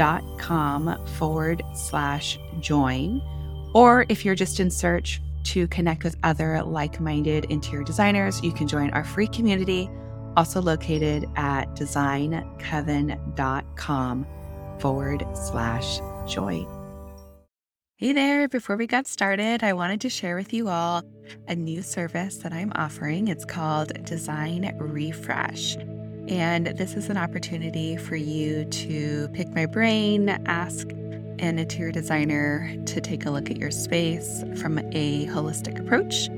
designcoven.com forward slash join. Or if you're just in search to connect with other like minded interior designers, you can join our free community, also located at designcoven.com forward slash join. Hey there, before we got started, I wanted to share with you all a new service that I'm offering. It's called Design Refresh. And this is an opportunity for you to pick my brain, ask an interior designer to take a look at your space from a holistic approach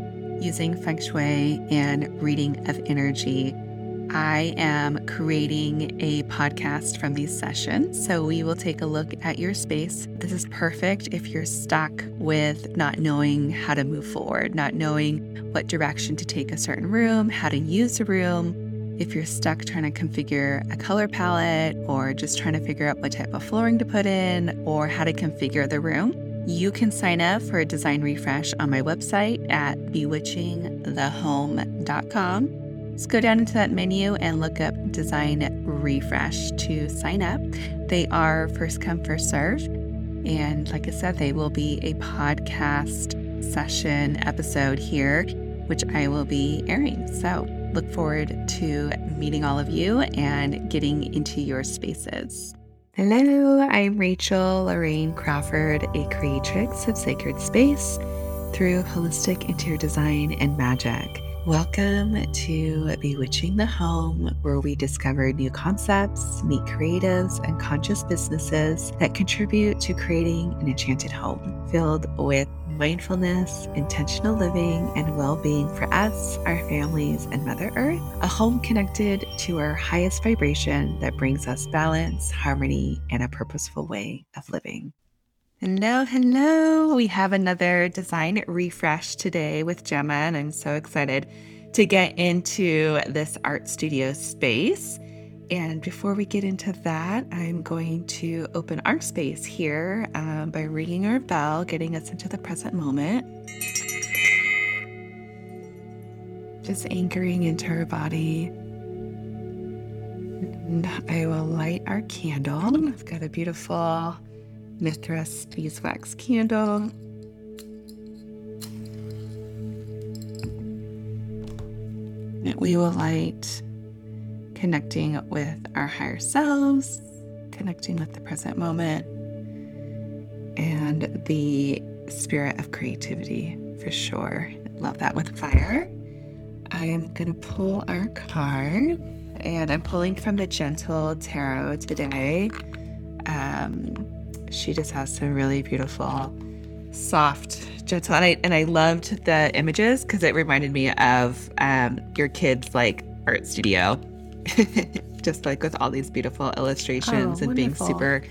using feng shui and reading of energy. I am creating a podcast from these sessions. So we will take a look at your space. This is perfect if you're stuck with not knowing how to move forward, not knowing what direction to take a certain room, how to use a room, if you're stuck trying to configure a color palette or just trying to figure out what type of flooring to put in or how to configure the room, you can sign up for a design refresh on my website at bewitchingthehome.com. Just go down into that menu and look up design refresh to sign up. They are first come, first serve. And like I said, they will be a podcast session episode here, which I will be airing. So Look forward to meeting all of you and getting into your spaces. Hello, I'm Rachel Lorraine Crawford, a creatrix of sacred space through holistic interior design and magic. Welcome to Bewitching the Home, where we discover new concepts, meet creatives, and conscious businesses that contribute to creating an enchanted home filled with mindfulness, intentional living, and well being for us, our families, and Mother Earth. A home connected to our highest vibration that brings us balance, harmony, and a purposeful way of living. Hello, hello. We have another design refresh today with Gema, and I'm so excited to get into this art studio space. And before we get into that, I'm going to open our space here um, by ringing our bell, getting us into the present moment. Just anchoring into our body. And I will light our candle. I've got a beautiful Mithras beeswax candle. And we will light connecting with our higher selves, connecting with the present moment, and the spirit of creativity for sure. Love that with fire. I am going to pull our card, and I'm pulling from the Gentle Tarot today. Um, she just has some really beautiful, soft, gentle, and I and I loved the images because it reminded me of um, your kids' like art studio just like with all these beautiful illustrations oh, and being super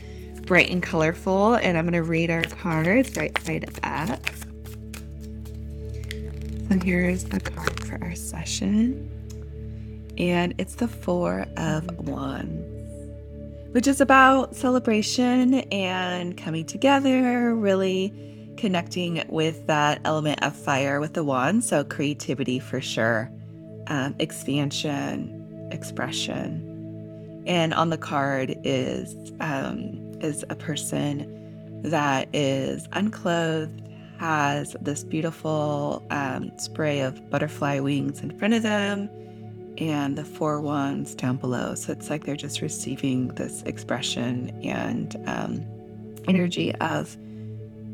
bright and colorful. And I'm going to read our cards right side up. So here's a card for our session. And it's the Four of Wands, which is about celebration and coming together, really connecting with that element of fire with the wand. So creativity for sure, um, expansion, expression. And on the card is um, is a person that is unclothed, has this beautiful um, spray of butterfly wings in front of them, and the four wands down below. So it's like they're just receiving this expression and um, energy of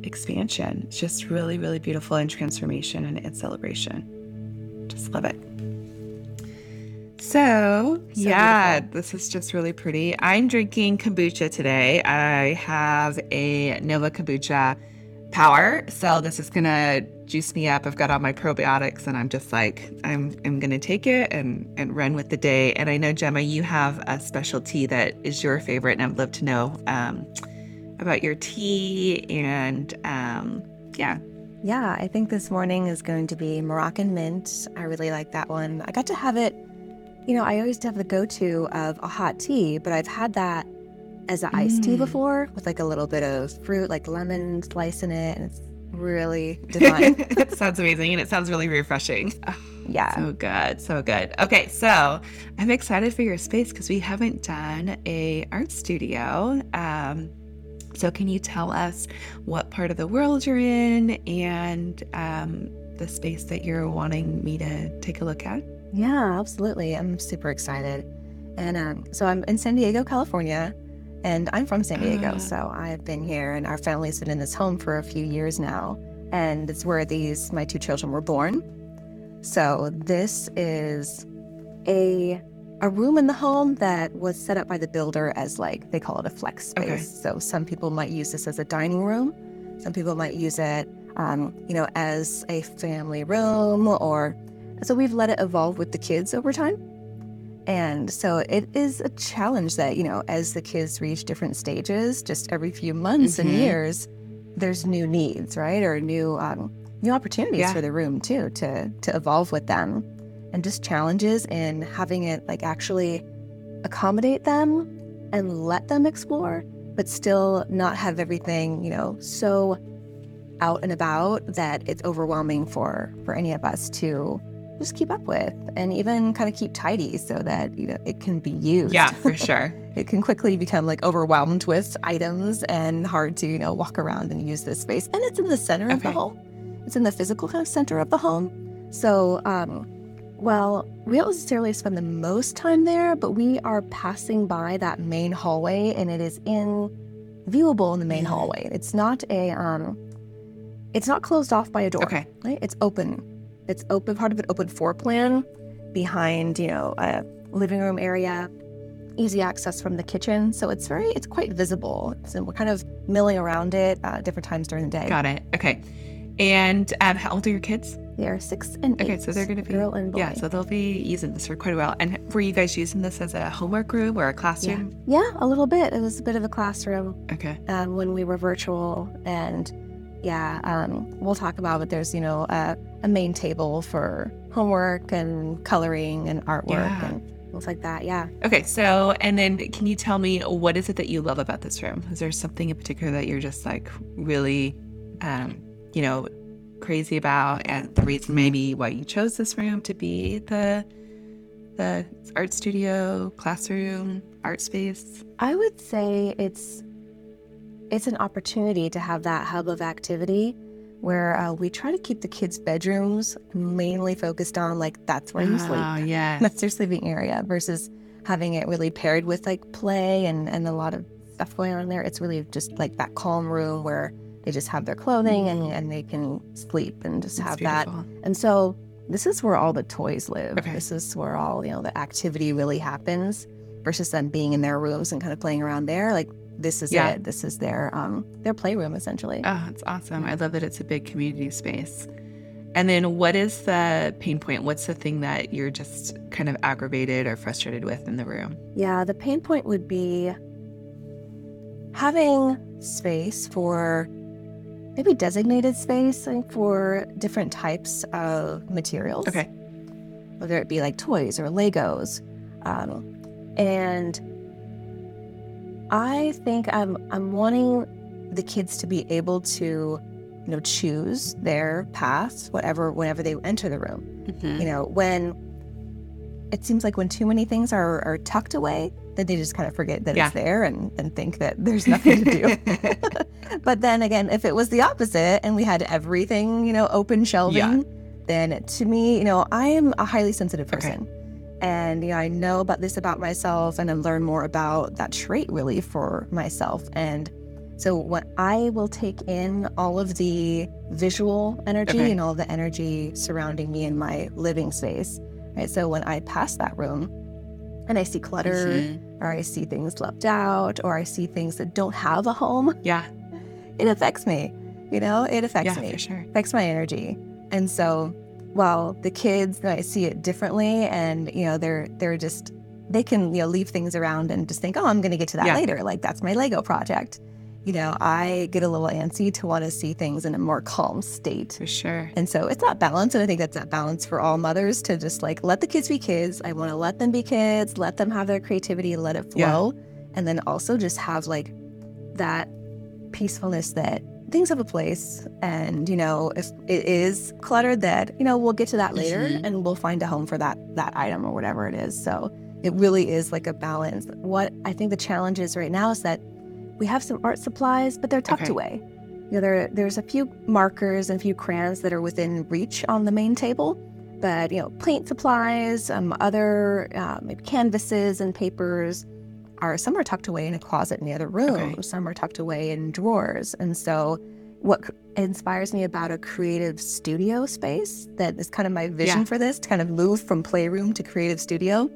expansion. It's just really, really beautiful and transformation and, and celebration. Just love it. So, so yeah, beautiful. this is just really pretty. I'm drinking kombucha today. I have a Nova Kombucha Power. So, this is going to juice me up. I've got all my probiotics and I'm just like, I'm, I'm going to take it and, and run with the day. And I know, Gema, you have a specialty that is your favorite, and I'd love to know um, about your tea and um, yeah. Yeah, I think this morning is going to be Moroccan mint. I really like that one. I got to have it, you know, I always have the go to of a hot tea, but I've had that as an iced tea Mm. before with like a little bit of fruit, like lemon slice in it. And it's really divine. it sounds amazing and it sounds really refreshing. Oh, yeah. so good, so good. Okay, so I'm excited for your space because we haven't done a art studio. Um, so can you tell us what part of the world you're in and um, the space that you're wanting me to take a look at? Yeah, absolutely. I'm super excited. And um, so I'm in San Diego, California, and I'm from San Diego. Ah. so I've been here, and our family's been in this home for a few years now. And it's where these, my two children were born. So this is a a room in the home that was set up by the builder as like they call it a flex space. Okay. So some people might use this as a dining room. Some people might use it, um, you know, as a family room or so we've let it evolve with the kids over time. And so it is a challenge that, you know, as the kids reach different stages, just every few months and Mhm. years, there's new needs, right? Or new um, new opportunities Yeah. for the room too to to evolve with them. And just challenges in having it like actually accommodate them and let them explore, but still not have everything, you know, so out and about that it's overwhelming for for any of us to just keep up with and even kind of keep tidy so that you know it can be used. Yeah, for sure. it can quickly become like overwhelmed with items and hard to you know walk around and use this space. And it's in the center of the Okay. home. It's in the physical kind of center of the home. So um well we don't necessarily spend the most time there but we are passing by that main hallway and it is in viewable in the main hallway. It's not a um it's not closed off by a door Okay. right? It's open it's open part of an open floor plan behind you know a living room area easy access from the kitchen so it's very it's quite visible so we're kind of milling around it uh, different times during the day Got it. Okay. And um, how old are your kids? they're six and eight Okay, so they're going to be girl and boy Yeah, so they'll be using this for quite a while. And were you guys using this as a homework room or a classroom? yeah a little bit it was a bit of a classroom Okay. um, when we were virtual and yeah um, we'll talk about but there's you know a, a main table for homework and coloring and artwork Yeah. and things like that yeah Okay, so and then can you tell me what is it that you love about this room? Is there something in particular that you're just like really, um, you know, crazy about, and the reason maybe why you chose this room to be the the art studio, classroom, art space? I would say it's it's an opportunity to have that hub of activity where uh, we try to keep the kids' bedrooms mainly focused on like that's where you sleep, Oh, yeah. that's their sleeping area, versus having it really paired with like play and and a lot of stuff going on there. It's really just like that calm room where they just have their clothing and and they can sleep and just That's have that and so this is where all the toys live. Okay. This is where all, you know, the activity really happens versus them being in their rooms and kind of playing around there. Like this is Yeah. it. This is their um their playroom essentially. Oh, it's awesome. I love that it's a big community space. And then what is the pain point? What's the thing that you're just kind of aggravated or frustrated with in the room? Yeah, the pain point would be having space for maybe designated space like, for different types of materials. Okay. whether it be like toys or Legos. Um, and I think I'm I'm wanting the kids to be able to, you know, choose their paths, whatever whenever they enter the room. Mhm. You know, when it seems like when too many things are, are tucked away, then they just kind of forget that Yeah. it's there and, and think that there's nothing to do. but then again, if it was the opposite and we had everything, you know, open shelving, Yeah. then to me, you know, I am a highly sensitive Okay. And you know, I know about this about myself and I learn more about that trait really for myself. And so when I will take in all of the visual energy Okay. and all the energy surrounding me in my living space. Right. So when I pass that room and I see clutter Mhm. or I see things left out or I see things that don't have a home, Yeah. it affects me. You know, it affects Yeah, me for sure. affects my energy. And so while the kids might see it differently and you know they're they're just they can you know leave things around and just think, oh, I'm gonna get to that Yeah. later. Like that's my Lego project. you know, I get a little antsy to want to see things in a more calm state. For sure. And so it's that balance. And I think that's that balance for all mothers to just like let the kids be kids. I want to let them be kids, let them have their creativity, let it flow. Yeah. And then also just have like that peacefulness that things have a place. And, you know, if it is cluttered, that, you know, we'll get to that later mm-hmm. and we'll find a home for that that item or whatever it is. So it really is like a balance. What I think the challenge is right now is that we have some art supplies, but they're tucked okay. away. You know, there, there's a few markers and a few crayons that are within reach on the main table, but you know, paint supplies, um, other uh, maybe canvases and papers are some are tucked away in a closet in the other room. Okay. Some are tucked away in drawers, and so what inspires me about a creative studio space that is kind of my vision yeah. for this to kind of move from playroom to creative studio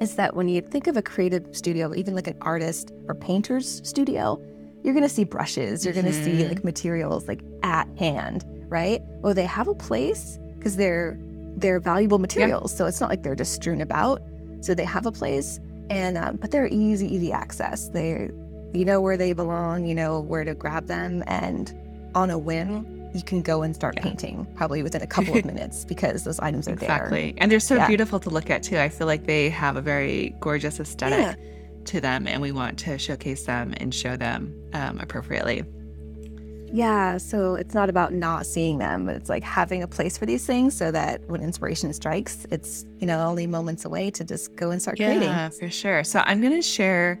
is that when you think of a creative studio, even like an artist or painter's studio, you're going to see brushes, you're mm-hmm. going to see like materials like at hand, right? Well, they have a place because they're they're valuable materials, so it's not like they're just strewn about. So they have a place, and um, but they're easy, easy access. They, you know where they belong, you know where to grab them, and on a whim, you can go and start yeah. painting probably within a couple of minutes because those items are exactly. there. Exactly. And they're so yeah. beautiful to look at too. I feel like they have a very gorgeous aesthetic yeah. to them and we want to showcase them and show them um, appropriately. Yeah, so it's not about not seeing them, but it's like having a place for these things so that when inspiration strikes, it's, you know, only moments away to just go and start yeah, creating. Yeah, for sure. So I'm going to share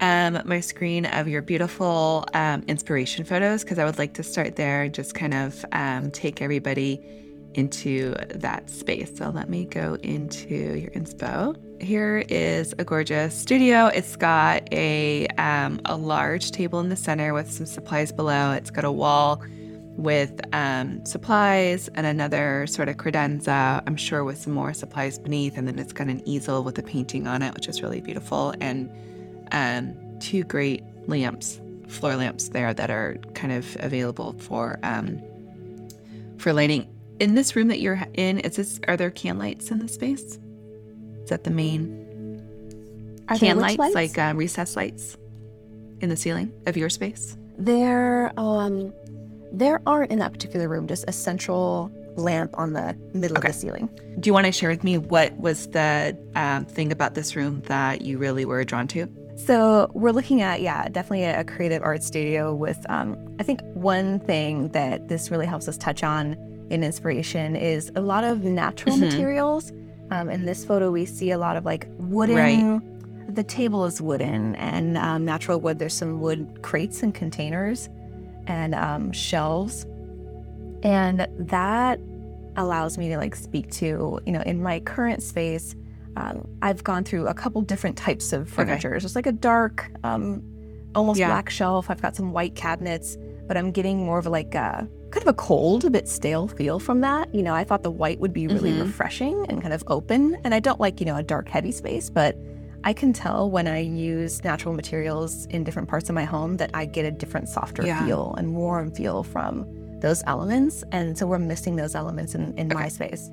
um, my screen of your beautiful um, inspiration photos because I would like to start there just kind of um, take everybody into that space. So let me go into your inspo. Here is a gorgeous studio. It's got a um, a large table in the center with some supplies below. It's got a wall with um, supplies and another sort of credenza, I'm sure, with some more supplies beneath. And then it's got an easel with a painting on it, which is really beautiful. And um, two great lamps, floor lamps there that are kind of available for um, for lighting. In this room that you're in, is this are there can lights in the space? Is that the main are can lights, lights, like um, recess lights in the ceiling of your space? There, um, there aren't in that particular room. Just a central lamp on the middle okay. of the ceiling. Do you want to share with me what was the um, thing about this room that you really were drawn to? So we're looking at, yeah, definitely a creative art studio with, um, I think one thing that this really helps us touch on in inspiration is a lot of natural mm-hmm. materials. Um, in this photo, we see a lot of like wooden. Right. The table is wooden and um, natural wood. There's some wood crates and containers and um, shelves. And that allows me to like speak to, you know, in my current space, um, I've gone through a couple different types of furniture. Okay. It's like a dark, um, almost yeah. black shelf. I've got some white cabinets, but I'm getting more of like a kind of a cold, a bit stale feel from that. You know, I thought the white would be really mm-hmm. refreshing and kind of open. And I don't like, you know, a dark, heavy space, but I can tell when I use natural materials in different parts of my home that I get a different, softer yeah. feel and warm feel from those elements. And so we're missing those elements in, in okay. my space.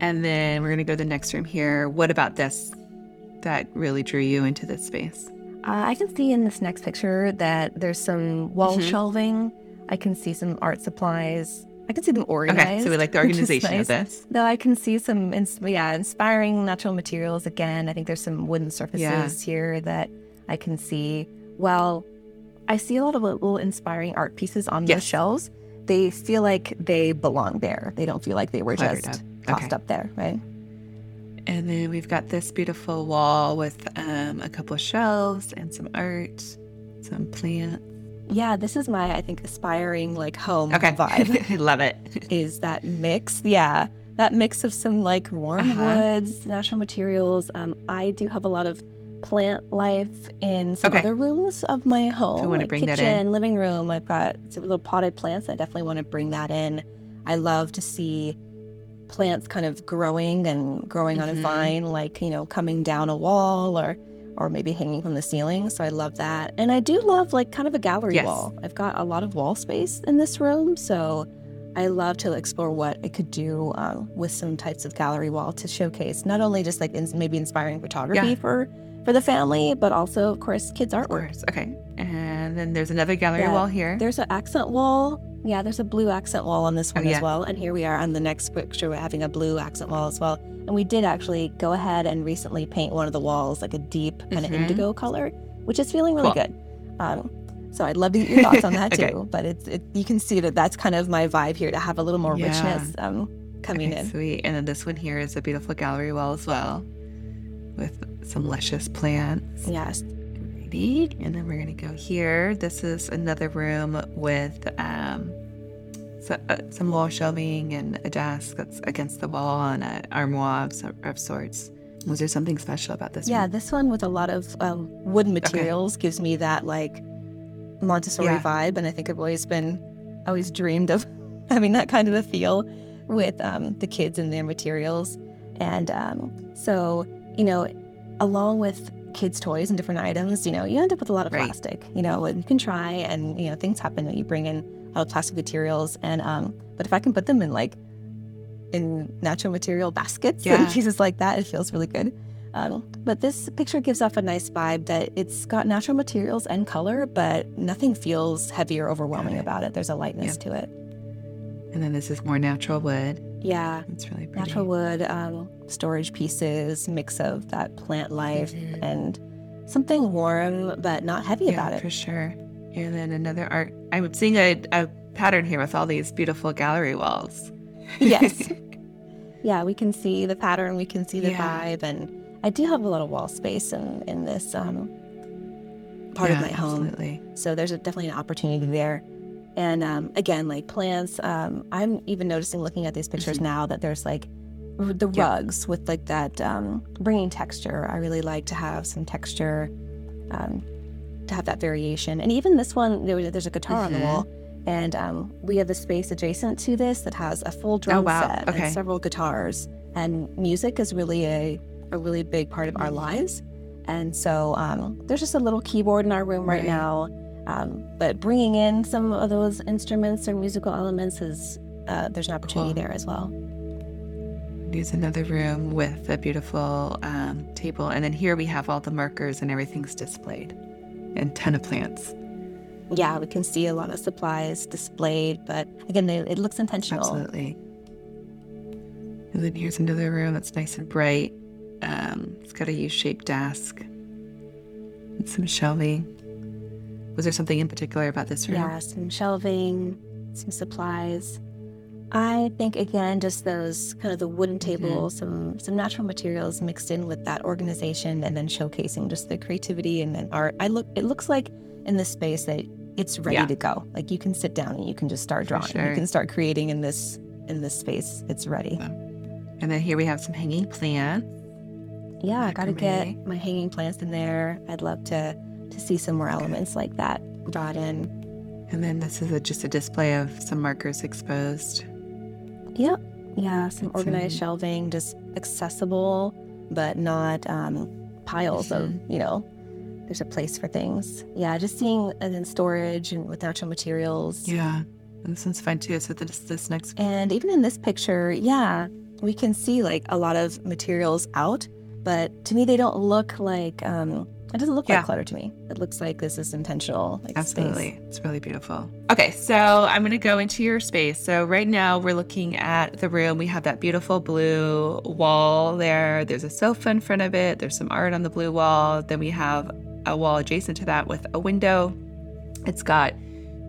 And then we're going to go to the next room here. What about this that really drew you into this space? Uh, I can see in this next picture that there's some wall mm-hmm. shelving. I can see some art supplies. I can see them organized. Okay, so we like the organization nice. of this. Though I can see some, ins- yeah, inspiring natural materials again. I think there's some wooden surfaces yeah. here that I can see. Well, I see a lot of little inspiring art pieces on yes. those shelves. They feel like they belong there. They don't feel like they were just tossed okay. up there, right? And then we've got this beautiful wall with um, a couple of shelves and some art, some plants. Yeah, this is my, I think, aspiring like home okay. vibe. I love it. Is that mix? Yeah, that mix of some like warm uh-huh. woods, natural materials. Um, I do have a lot of plant life in some okay. other rooms of my home. I want to bring kitchen, that in. living room. I've got some little potted plants. I definitely want to bring that in. I love to see plants kind of growing and growing mm-hmm. on a mm-hmm. vine, like, you know, coming down a wall or or maybe hanging from the ceiling. So I love that. And I do love like kind of a gallery yes. wall. I've got a lot of wall space in this room. So I love to explore what I could do um, with some types of gallery wall to showcase not only just like in, maybe inspiring photography yeah. for for the family, but also of course kids artwork. Okay, and And then there's another gallery Yeah, wall here. There's an accent wall. Yeah, there's a blue accent wall on this Oh, one yeah. as well. And here we are on the next picture. We're having a blue accent wall as well. And we did actually go ahead and recently paint one of the walls like a deep kind of Mhm. indigo color, which is feeling really Cool. good. Um, so I'd love to get your thoughts on that Okay. too. But it's it, you can see that that's kind of my vibe here to have a little more Yeah. richness um, coming Okay, in. Sweet. And then this one here is a beautiful gallery wall as well with some luscious plants. Yes. Alrighty. And then we're going to go here. This is another room with um, so, uh, some wall shelving and a desk that's against the wall and an armoire of, so- of sorts. Was there something special about this Yeah, room? this one with a lot of um, wood materials gives me that like Montessori Yeah. vibe, and I think I've always been, always dreamed of having that kind of a feel with um, the kids and their materials, and um, so you know, along with kids' toys and different items, you know, you end up with a lot of Right. plastic. You know, and you can try, and you know, things happen when you bring in a lot of plastic materials, and um, but if I can put them in like in natural material baskets Yeah. and pieces like that, it feels really good. Um, but this picture gives off a nice vibe that it's got natural materials and color, but nothing feels heavy or overwhelming it. about it. There's a lightness Yep. to it. And then this is more natural wood. Yeah. It's really pretty. Natural wood, um, storage pieces, mix of that plant life Mhm. and something warm but not heavy yeah, about it. for sure. And then another art. I'm seeing a, a pattern here with all these beautiful gallery walls. Yes. yeah, we can see the pattern, we can see the Yeah. vibe, and I do have a lot of wall space in in this um, part of my home. Absolutely. So there's a, definitely an opportunity there. And um, again, like plants, um, I'm even noticing looking at these pictures Mhm. now that there's like the Yeah. rugs with like that um, bringing texture. I really like to have some texture, um, to have that variation. And even this one, there's a guitar on the Mhm. wall. And um, we have a space adjacent to this that has a full drum Oh, wow. set Okay. and several guitars. And music is really a, a really big part of our Mhm. lives. And so um, there's just a little keyboard in our room right, Right. now. Um, but bringing in some of those instruments or musical elements is uh, there's an opportunity Cool. there as well. Here's another room with a beautiful um, table. And then here we have all the markers and everything's displayed. And ton of plants. Yeah, we can see a lot of supplies displayed, but again, they, it looks intentional. Absolutely. And then here's another room that's nice and bright. Um, it's got a U-shaped desk and some shelving. Was there something in particular about this room? Yeah, some shelving, some supplies. I think again, just those kind of the wooden mm-hmm. table, some some natural materials mixed in with that organization, and then showcasing just the creativity and then art. I look, it looks like in this space that it's ready Yeah. to go. Like you can sit down and you can just start drawing. sure. You can start creating in this in this space. It's ready. And then here we have some hanging plants. Yeah, I gotta get my hanging plants in there. I'd love to to see some more elements like that brought in. And then this is a, just a display of some markers exposed. Yep. Yeah, some organized um, shelving, just accessible, but not um, piles of, Mhm. you know, there's a place for things. Yeah, just seeing and then storage and with natural materials. Yeah. And this one's fine too. So this this next And even in this picture, yeah, we can see like a lot of materials out, but to me, they don't look like, um, it doesn't look Yeah. like clutter to me. It looks like this is intentional. Like Absolutely. Space. It's really beautiful. Okay, so I'm going to go into your space. So, right now we're looking at the room. We have that beautiful blue wall there. There's a sofa in front of it. There's some art on the blue wall. Then we have a wall adjacent to that with a window. It's got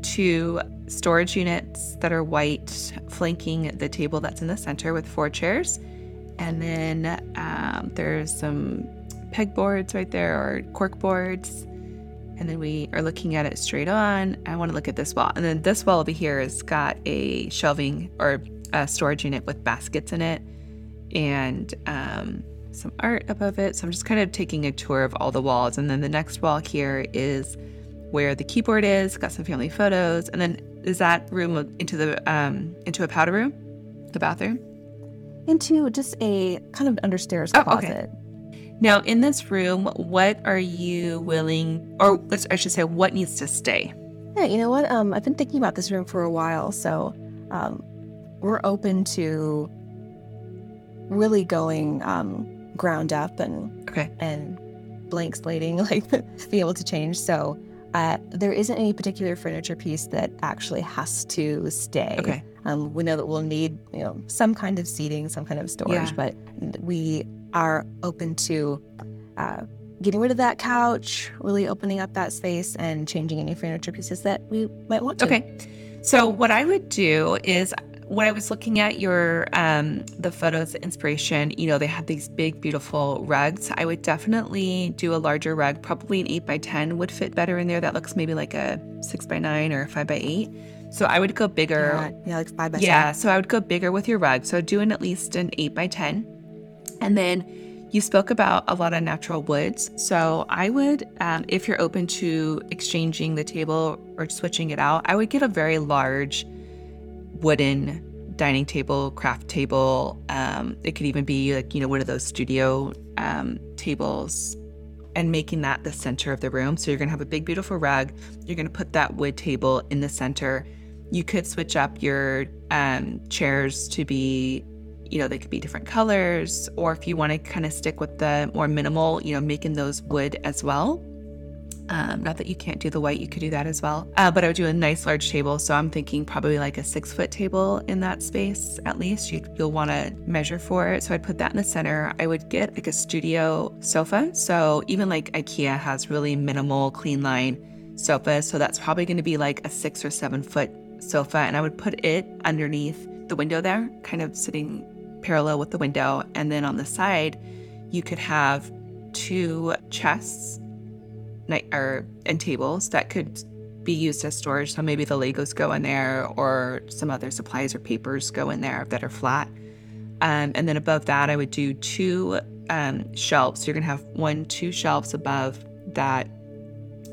two storage units that are white, flanking the table that's in the center with four chairs. And then um, there's some pegboards right there or cork boards. And then we are looking at it straight on. I want to look at this wall. And then this wall over here has got a shelving or a storage unit with baskets in it and um, some art above it. So I'm just kind of taking a tour of all the walls. And then the next wall here is where the keyboard is, got some family photos. And then is that room into the um, into a powder room? The bathroom? Into just a kind of understairs Oh, okay. Now, in this room, what are you willing, or let's, I should say, what needs to stay? Yeah, you know what? Um, I've been thinking about this room for a while, so um, we're open to really going um, ground up and Okay. and blank slating, like be able to change. So Uh, there isn't any particular furniture piece that actually has to stay. Okay. Um, we know that we'll need, you know, some kind of seating, some kind of storage, Yeah. but we are open to uh, getting rid of that couch, really opening up that space, and changing any furniture pieces that we might want to. Okay. So what I would do is when I was looking at your um the photos the inspiration, you know, they had these big, beautiful rugs. I would definitely do a larger rug. Probably an eight by ten would fit better in there. That looks maybe like a six by nine or a five by eight. So I would go bigger. Yeah, yeah, like five by Yeah, so I would go bigger with your rug. So doing at least an eight by 10. And then you spoke about a lot of natural woods. So I would, um, if you're open to exchanging the table or switching it out, I would get a very large wooden dining table, craft table. Um, it could even be like, you know, one of those studio um, tables and making that the center of the room. So you're going to have a big, beautiful rug. You're going to put that wood table in the center. You could switch up your um, chairs to be, you know, they could be different colors, or if you want to kind of stick with the more minimal, you know, making those wood as well. Um, not that you can't do the white, you could do that as well. Uh, but I would do a nice large table. So I'm thinking probably like a six foot table in that space at least. You, you'll want to measure for it. So I'd put that in the center. I would get like a studio sofa. So even like IKEA has really minimal clean line sofas. So that's probably going to be like a six or seven foot sofa. And I would put it underneath the window there, kind of sitting parallel with the window. And then on the side, you could have two chests night or and tables that could be used as storage. So maybe the Legos go in there, or some other supplies or papers go in there that are flat. Um, and then above that, I would do two um, shelves. So you're gonna have one, two shelves above that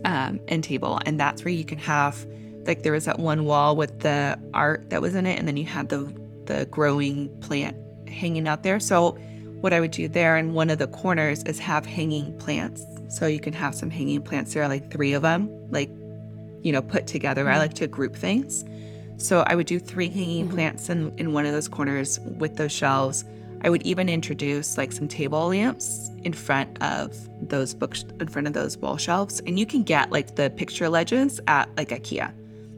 um, end table, and that's where you can have like there was that one wall with the art that was in it, and then you had the the growing plant hanging out there. So what I would do there in one of the corners is have hanging plants. So you can have some hanging plants there, like three of them, like, you know, put together. I mm-hmm. like to group things. So I would do three hanging mm-hmm. plants in, in one of those corners with those shelves. I would even introduce like some table lamps in front of those books, in front of those wall shelves. And you can get like the picture ledges at like IKEA,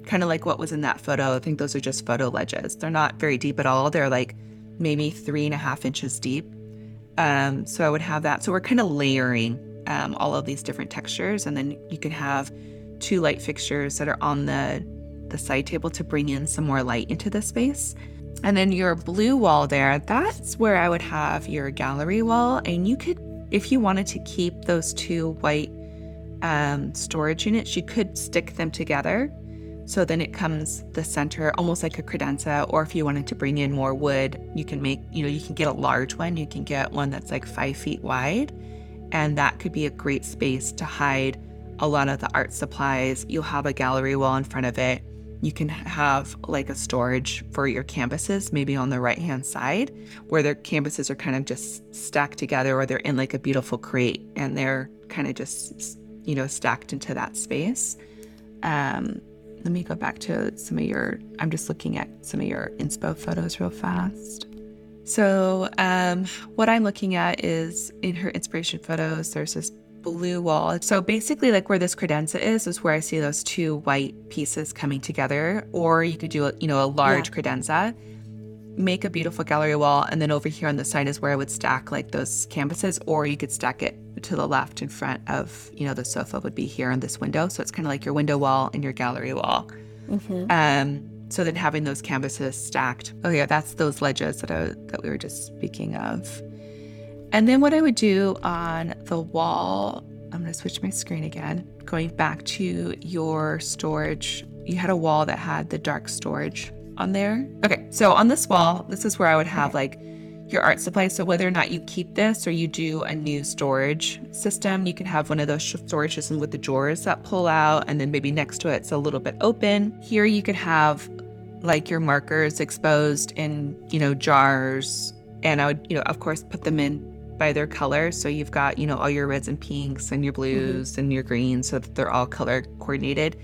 kind of like what was in that photo. I think those are just photo ledges. They're not very deep at all. They're like maybe three and a half inches deep. Um, so I would have that. So we're kind of layering um, all of these different textures, and then you can have two light fixtures that are on the the side table to bring in some more light into the space. And then your blue wall there, that's where I would have your gallery wall, and you could, if you wanted to keep those two white um, storage units, you could stick them together. So then it comes the center, almost like a credenza. Or if you wanted to bring in more wood, you can make, you know, you can get a large one. You can get one that's like five feet wide. And that could be a great space to hide a lot of the art supplies. You'll have a gallery wall in front of it. You can have like a storage for your canvases, maybe on the right hand side, where their canvases are kind of just stacked together, or they're in like a beautiful crate and they're kind of just, you know, stacked into that space. Um, let me go back to some of your, I'm just looking at some of your inspo photos real fast. So, um, what I'm looking at is in her inspiration photos, there's this blue wall. So, basically, like where this credenza is, is where I see those two white pieces coming together. Or you could do, a, you know, a large credenza, make a beautiful gallery wall, and then over here on the side is where I would stack like those canvases, or you could stack it to the left in front of, you know, the sofa would be here on this window. So, it's kind of like your window wall and your gallery wall. Um, so then having those canvases stacked. Oh yeah, that's those ledges that I, that we were just speaking of. And then what I would do on the wall, I'm going to switch my screen again. Going back to your storage, you had a wall that had the dark storage on there. Okay, so on this wall, this is where I would have like your art supplies. So whether or not you keep this or you do a new storage system, you can have one of those storage systems with the drawers that pull out, and then maybe next to it, it's a little bit open. Here you could have like your markers exposed in, you know, jars. And I would, you know, of course, put them in by their color. So you've got, you know, all your reds and pinks and your mm-hmm. blues and your greens so that they're all color coordinated.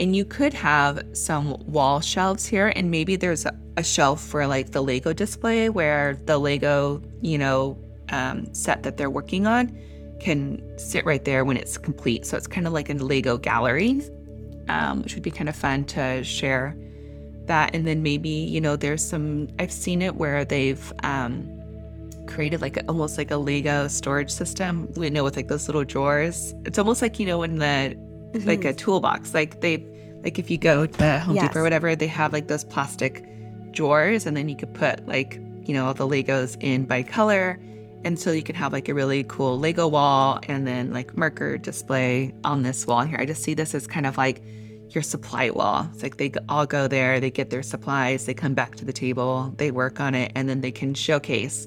And you could have some wall shelves here, and maybe there's a, shelf for like the Lego display where the Lego, you know, um, set that they're working on. can sit right there when it's complete. So it's kind of like a Lego gallery, um, which would be kind of fun to share that. And then maybe, you know, there's some, I've seen it where they've um, created like almost like a Lego storage system, you know, with like those little drawers. It's almost like, you know, in the, like a toolbox, like they, like if you go to Home Yes. Depot or whatever, they have like those plastic drawers and then you could put like, you know, all the Legos in by color. And so you can have like a really cool Lego wall and then like marker display on this wall here. I just see this as kind of like your supply wall. It's like they all go there, they get their supplies, they come back to the table, they work on it, and then they can showcase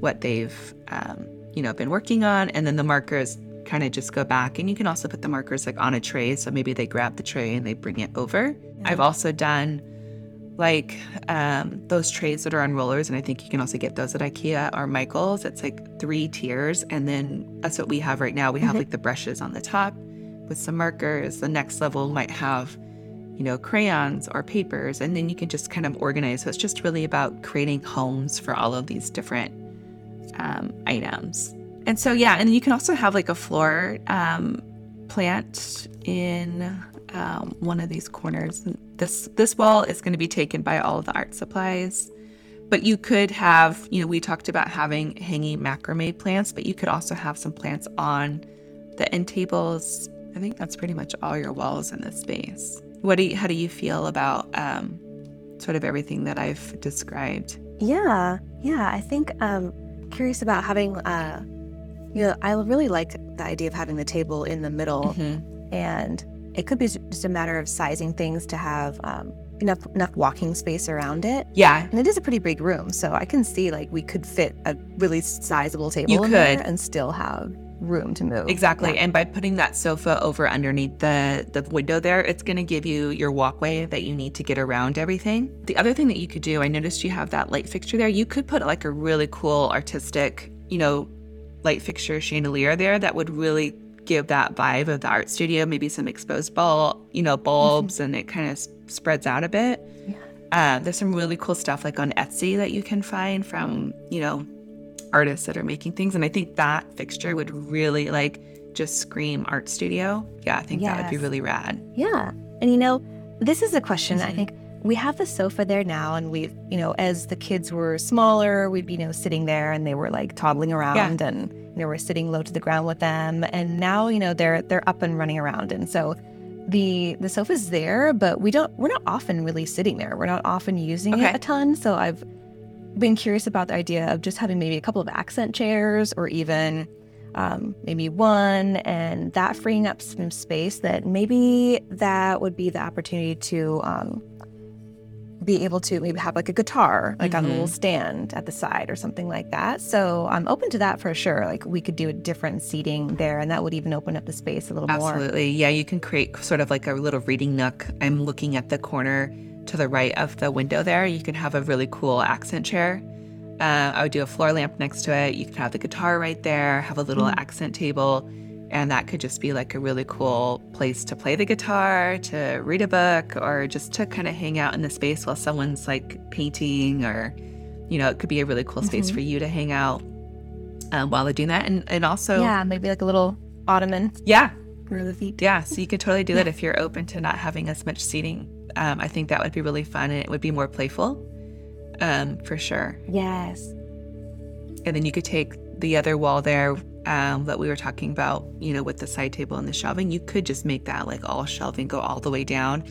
what they've, um, you know, been working on. And then the markers kind of just go back. And you can also put the markers like on a tray. So maybe they grab the tray and they bring it over. I've also done like um, those trays that are on rollers, and I think you can also get those at IKEA or Michaels. It's like three tiers, and then that's what we have right now. We have Mhm. like the brushes on the top with some markers. The next level might have, you know, crayons or papers, and then you can just kind of organize. So it's just really about creating homes for all of these different um, items. And so yeah, and you can also have like a floor um, plant in um, one of these corners. This this wall is going to be taken by all of the art supplies, but you could have, you know, we talked about having hanging macrame plants, but you could also have some plants on the end tables. I think that's pretty much all your walls in this space. What do you, how do you feel about um, sort of everything that I've described? Yeah, yeah. I think um curious about having uh know, I really like the idea of having the table in the middle and it could be just a matter of sizing things to have um, enough enough walking space around it. Yeah, And it is a pretty big room, so I can see like we could fit a really sizable table You in there could. and still have room to move. Exactly. Yeah. And by putting that sofa over underneath the the window there, it's going to give you your walkway that you need to get around everything. The other thing that you could do, I noticed you have that light fixture there. You could put like a really cool artistic, you know, light fixture chandelier there that would really give that vibe of the art studio, maybe some exposed bulb, you know, bulbs and it kind of s- spreads out a bit. Uh, there's some really cool stuff like on Etsy that you can find from, you know, artists that are making things. And I think that fixture would really like just scream art studio. Yeah, I think that would be really rad. Yeah. And you know, this is a question I Mhm. think we have the sofa there now and we've, you know, as the kids were smaller, we'd be, you know, sitting there and they were like toddling around and you know, we're sitting low to the ground with them. And now, you know, they're they're up and running around. And so the the sofa's there, but we don't we're not often really sitting there. We're not often using Okay. it a ton. So I've been curious about the idea of just having maybe a couple of accent chairs or even um, maybe one, and that freeing up some space that maybe that would be the opportunity to um, be able to maybe have like a guitar, like on a little stand at the side or something like that. So I'm open to that for sure. Like we could do a different seating there, and that would even open up the space a little more. Absolutely. Yeah, you can create sort of like a little reading nook. I'm looking at the corner to the right of the window there. You can have a really cool accent chair. Uh, I would do a floor lamp next to it. You can have the guitar right there, have a little Mm. accent table, and that could just be like a really cool place to play the guitar, to read a book, or just to kind of hang out in the space while someone's like painting, or, you know, it could be a really cool space Mhm. for you to hang out um, while they're doing that. And, and also, yeah, maybe like a little ottoman yeah, for the feet. yeah, so you could totally do that if you're open to not having as much seating. Um, I think that would be really fun and it would be more playful, um, for sure. Yes. And then you could take the other wall there um, that we were talking about, you know, with the side table and the shelving. You could just make that like all shelving go all the way down,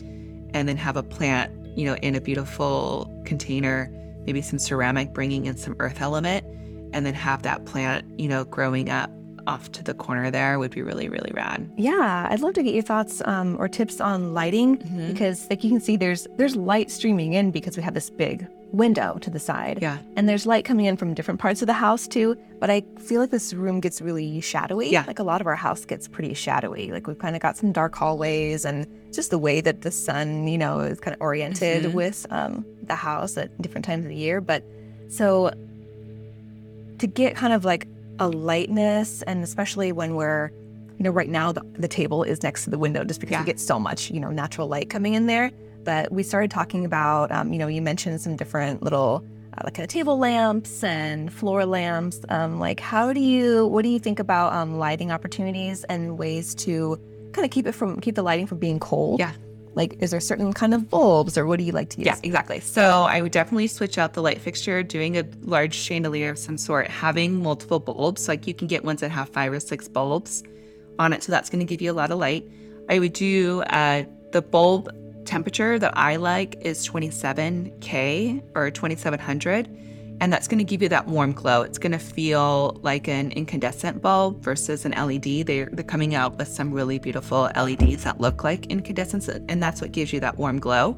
and then have a plant, you know, in a beautiful container, maybe some ceramic, bringing in some earth element, and then have that plant, you know, growing up off to the corner there would be really, really rad. Yeah, I'd love to get your thoughts um, or tips on lighting Mhm. because, like you can see, there's there's light streaming in because we have this big window to the side, Yeah. and there's light coming in from different parts of the house too. But I feel like this room gets really shadowy. Yeah. like a lot of our house gets pretty shadowy. Like we've kind of got some dark hallways, and just the way that the sun, you know, is kind of oriented Mhm. with um, the house at different times of the year. But so to get kind of like a lightness and especially when we're you know right now the, the table is next to the window just because Yeah. we get so much you know natural light coming in there but we started talking about um, you know you mentioned some different little uh, like of table lamps and floor lamps. Um, like, how do you, what do you think about um, lighting opportunities and ways to kind of keep it from, keep the lighting from being cold? Yeah. Like, is there certain kind of bulbs or what do you like to use? Yeah, exactly. So I would definitely switch out the light fixture, doing a large chandelier of some sort, having multiple bulbs. Like you can get ones that have five or six bulbs on it. So that's going to give you a lot of light. I would do uh, the bulb temperature that I like is 27K or 2700. And that's going to give you that warm glow. It's going to feel like an incandescent bulb versus an LED. They're, they're coming out with some really beautiful LEDs that look like incandescents, and that's what gives you that warm glow.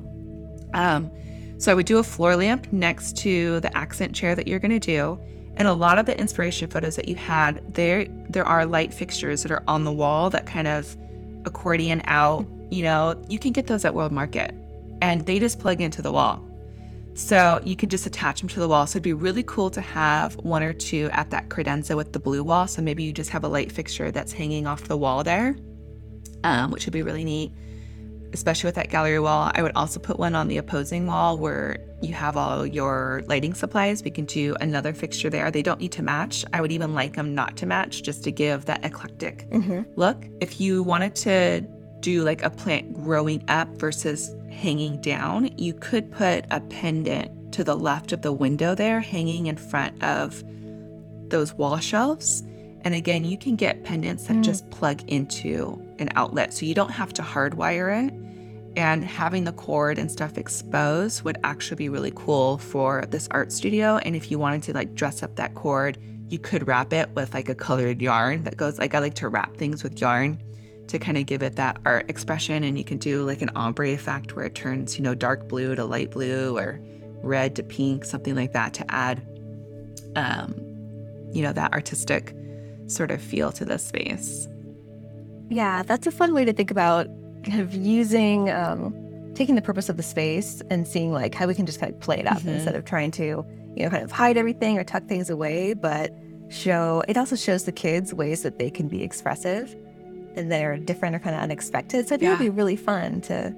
Um, so I would do a floor lamp next to the accent chair that you're going to do. And a lot of the inspiration photos that you had, there there are light fixtures that are on the wall that kind of accordion out. You know, you can get those at World Market, and they just plug into the wall. So you could just attach them to the wall. So it'd be really cool to have one or two at that credenza with the blue wall. So maybe you just have a light fixture that's hanging off the wall there, um, which would be really neat, especially with that gallery wall. I would also put one on the opposing wall where you have all your lighting supplies. We can do another fixture there. They don't need to match. I would even like them not to match just to give that eclectic Mm-hmm. look. If you wanted to do like a plant growing up versus hanging down, you could put a pendant to the left of the window there, hanging in front of those wall shelves. And again, you can get pendants that Mm. just plug into an outlet. So you don't have to hardwire it. And having the cord and stuff exposed would actually be really cool for this art studio. And if you wanted to like dress up that cord, you could wrap it with like a colored yarn that goes like I like to wrap things with yarn to kind of give it that art expression. And you can do like an ombre effect where it turns, you know, dark blue to light blue or red to pink, something like that to add, um, you know, that artistic sort of feel to the space. Yeah, that's a fun way to think about kind of using, um, taking the purpose of the space and seeing like how we can just kind of play it up Mhm. instead of trying to, you know, kind of hide everything or tuck things away, but show, it also shows the kids ways that they can be expressive they're different or kind of unexpected. So I think it'd be really fun to,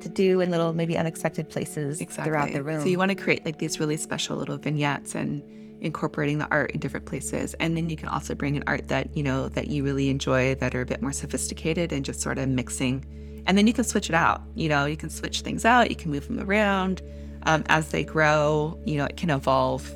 to do in little, maybe unexpected places throughout the room. So you want to create like these really special little vignettes and incorporating the art in different places. And then you can also bring in art that, you know, that you really enjoy that are a bit more sophisticated and just sort of mixing. And then you can switch it out. You know, you can switch things out, you can move them around. Um, as they grow, you know, it can evolve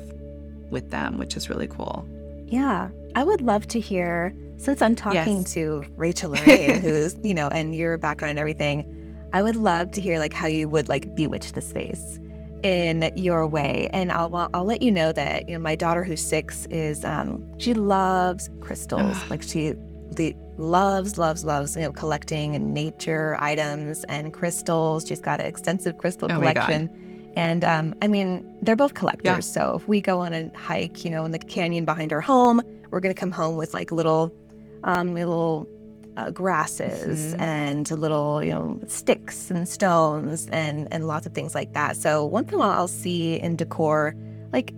with them, which is really cool. Yeah, I would love to hear since I'm talking Yes. to Rachel Larraine, who's you know, and your background and everything. I would love to hear like how you would like bewitch the space in your way, and I'll I'll let you know that you know my daughter who's six is um she loves crystals like she the loves loves loves you know collecting and nature items and crystals. She's got an extensive crystal Oh my God. collection. And um, I mean, they're both collectors. Yeah. So if we go on a hike, you know, in the canyon behind our home, we're going to come home with like little, um, little uh, grasses Mhm. and little, you know, sticks and stones and and lots of things like that. So once in a while, I'll see in decor like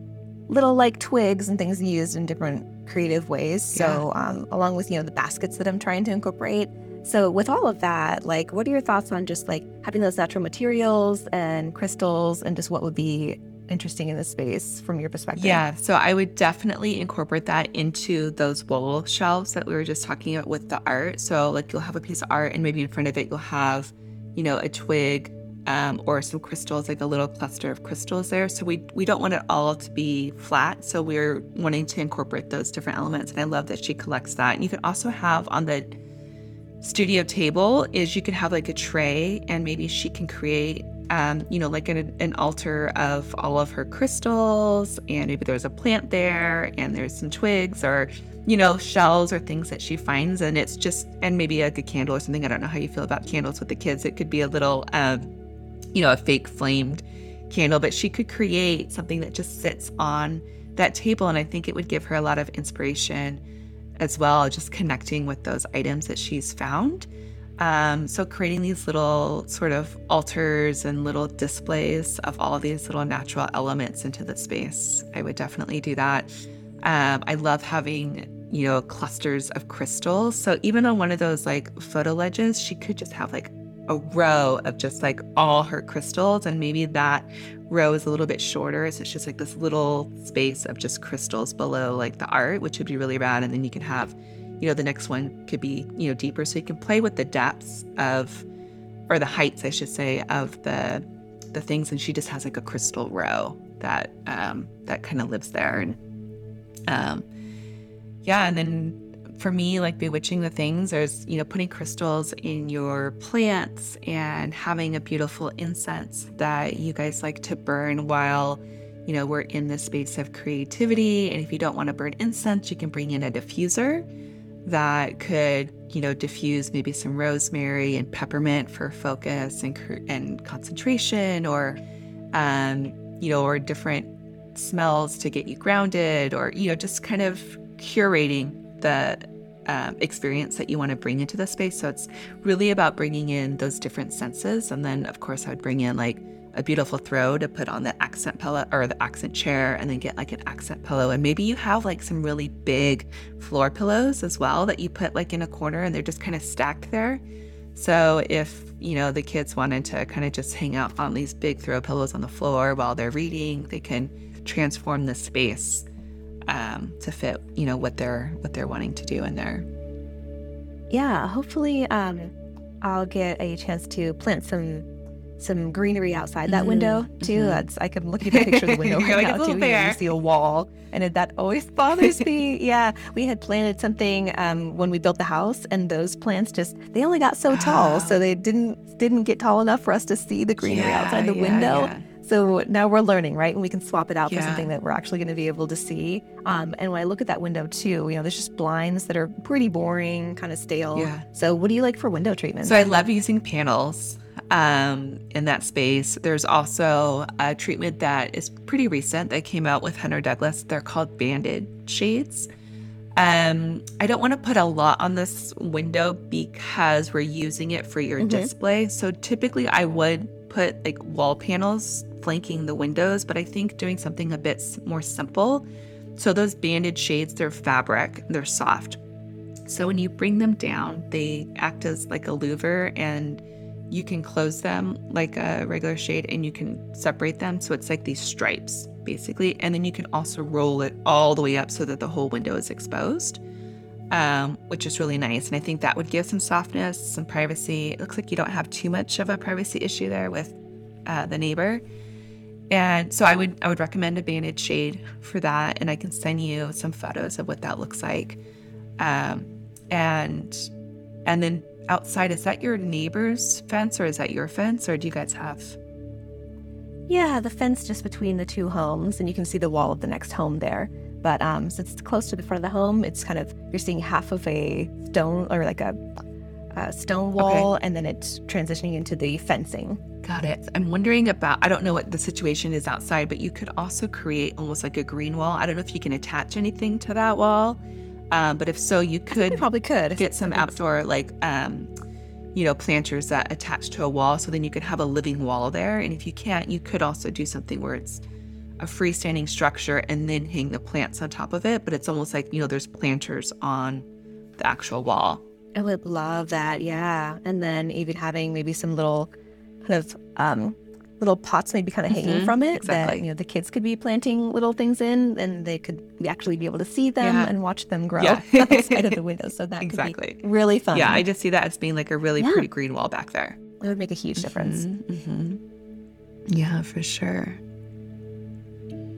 little like twigs and things used in different creative ways. So um, along with you know the baskets that I'm trying to incorporate. So with all of that, like, what are your thoughts on just like having those natural materials and crystals, and just what would be interesting in the space from your perspective? Yeah, so I would definitely incorporate that into those wall shelves that we were just talking about with the art. So, like, you'll have a piece of art, and maybe in front of it, you'll have, you know, a twig um, or some crystals, like a little cluster of crystals there. So, we we don't want it all to be flat. So, we're wanting to incorporate those different elements. And I love that she collects that. And you can also have on the studio table is you could have like a tray, and maybe she can create um, you know, like an, an altar of all of her crystals, and maybe there's a plant there, and there's some twigs or, you know, shells or things that she finds, and it's just, and maybe like a candle or something. I don't know how you feel about candles with the kids. It could be a little, um, you know, a fake flamed candle, but she could create something that just sits on that table, and I think it would give her a lot of inspiration as well, just connecting with those items that she's found. Um, so creating these little sort of altars and little displays of all of these little natural elements into the space. I would definitely do that. Um, I love having, you know, clusters of crystals. So even on one of those like photo ledges, she could just have like a row of just like all her crystals and maybe that row is a little bit shorter so it's just like this little space of just crystals below like the art which would be really rad and then you can have you know the next one could be you know deeper. So you can play with the depths of or the heights i should say of the the things. And she just has like a crystal row that um that kind of lives there. And um yeah and then for me, like bewitching the things, there's, you know, putting crystals in your plants and having a beautiful incense that you guys like to burn while, you know, we're in the space of creativity. And if you don't want to burn incense, you can bring in a diffuser that could, you know, diffuse maybe some rosemary and peppermint for focus and, and concentration or, um, you know, or different smells to get you grounded or, you know, just kind of curating the um, experience that you want to bring into the space. So it's really about bringing in those different senses. And then, of course, I would bring in like a beautiful throw to put on the accent pillow or the accent chair and then get like an accent pillow. And maybe you have like some really big floor pillows as well that you put like in a corner and they're just kind of stacked there. So if, you know, the kids wanted to kind of just hang out on these big throw pillows on the floor while they're reading, they can transform the space um, to fit, you know, what they're what they're wanting to do in there. Yeah, hopefully, um, I'll get a chance to plant some some greenery outside that mm-hmm. window too. Mm-hmm. That's I can look at the picture of the window right like now too. You see a wall, and it, that always bothers me. yeah, we had planted something um, when we built the house, and those plants just they only got so tall, so they didn't didn't get tall enough for us to see the greenery yeah, outside the yeah, window. Yeah. So now we're learning, right? And we can swap it out for something that we're actually going to be able to see. Um, and when I look at that window too, you know, there's just blinds that are pretty boring, kind of stale. Yeah. So what do you like for window treatment? So I love using panels um, in that space. There's also a treatment that is pretty recent that came out with Hunter Douglas. They're called banded shades. Um, I don't want to put a lot on this window because we're using it for your mm-hmm. display. So typically I would put like wall panels flanking the windows, but I think doing something a bit more simple. So those banded shades, they're fabric, they're soft. So when you bring them down, they act as like a louver and you can close them like a regular shade and you can separate them. So it's like these stripes basically. And then you can also roll it all the way up so that the whole window is exposed, um, which is really nice. And I think that would give some softness, some privacy. It looks like you don't have too much of a privacy issue there with uh, the neighbor. And so I would I would recommend a banded shade for that, and I can send you some photos of what that looks like. Um, and and then outside, is that your neighbor's fence or is that your fence, or do you guys have? Yeah, the fence just between the two homes, and you can see the wall of the next home there. But um, since it's close to the front of the home, it's kind of you're seeing half of a stone or like a, a stone wall, okay. and then it's transitioning into the fencing. Got it. I'm wondering about, I don't know what the situation is outside, but you could also create almost like a green wall. I don't know if you can attach anything to that wall, um, but if so, you could probably could get some outdoor, like, um, you know, planters that attach to a wall. So then you could have a living wall there. And if you can't, you could also do something where it's a freestanding structure and then hang the plants on top of it. But it's almost like, you know, there's planters on the actual wall. I would love that. Yeah. And then even having maybe some little kind of um, little pots maybe kind of mm-hmm. hanging from it exactly. that you know the kids could be planting little things in and they could actually be able to see them yeah. and watch them grow yeah. outside of the window so that exactly. could be really fun yeah i just see that as being like a really yeah. pretty green wall back there it would make a huge difference mm-hmm. Mm-hmm. yeah for sure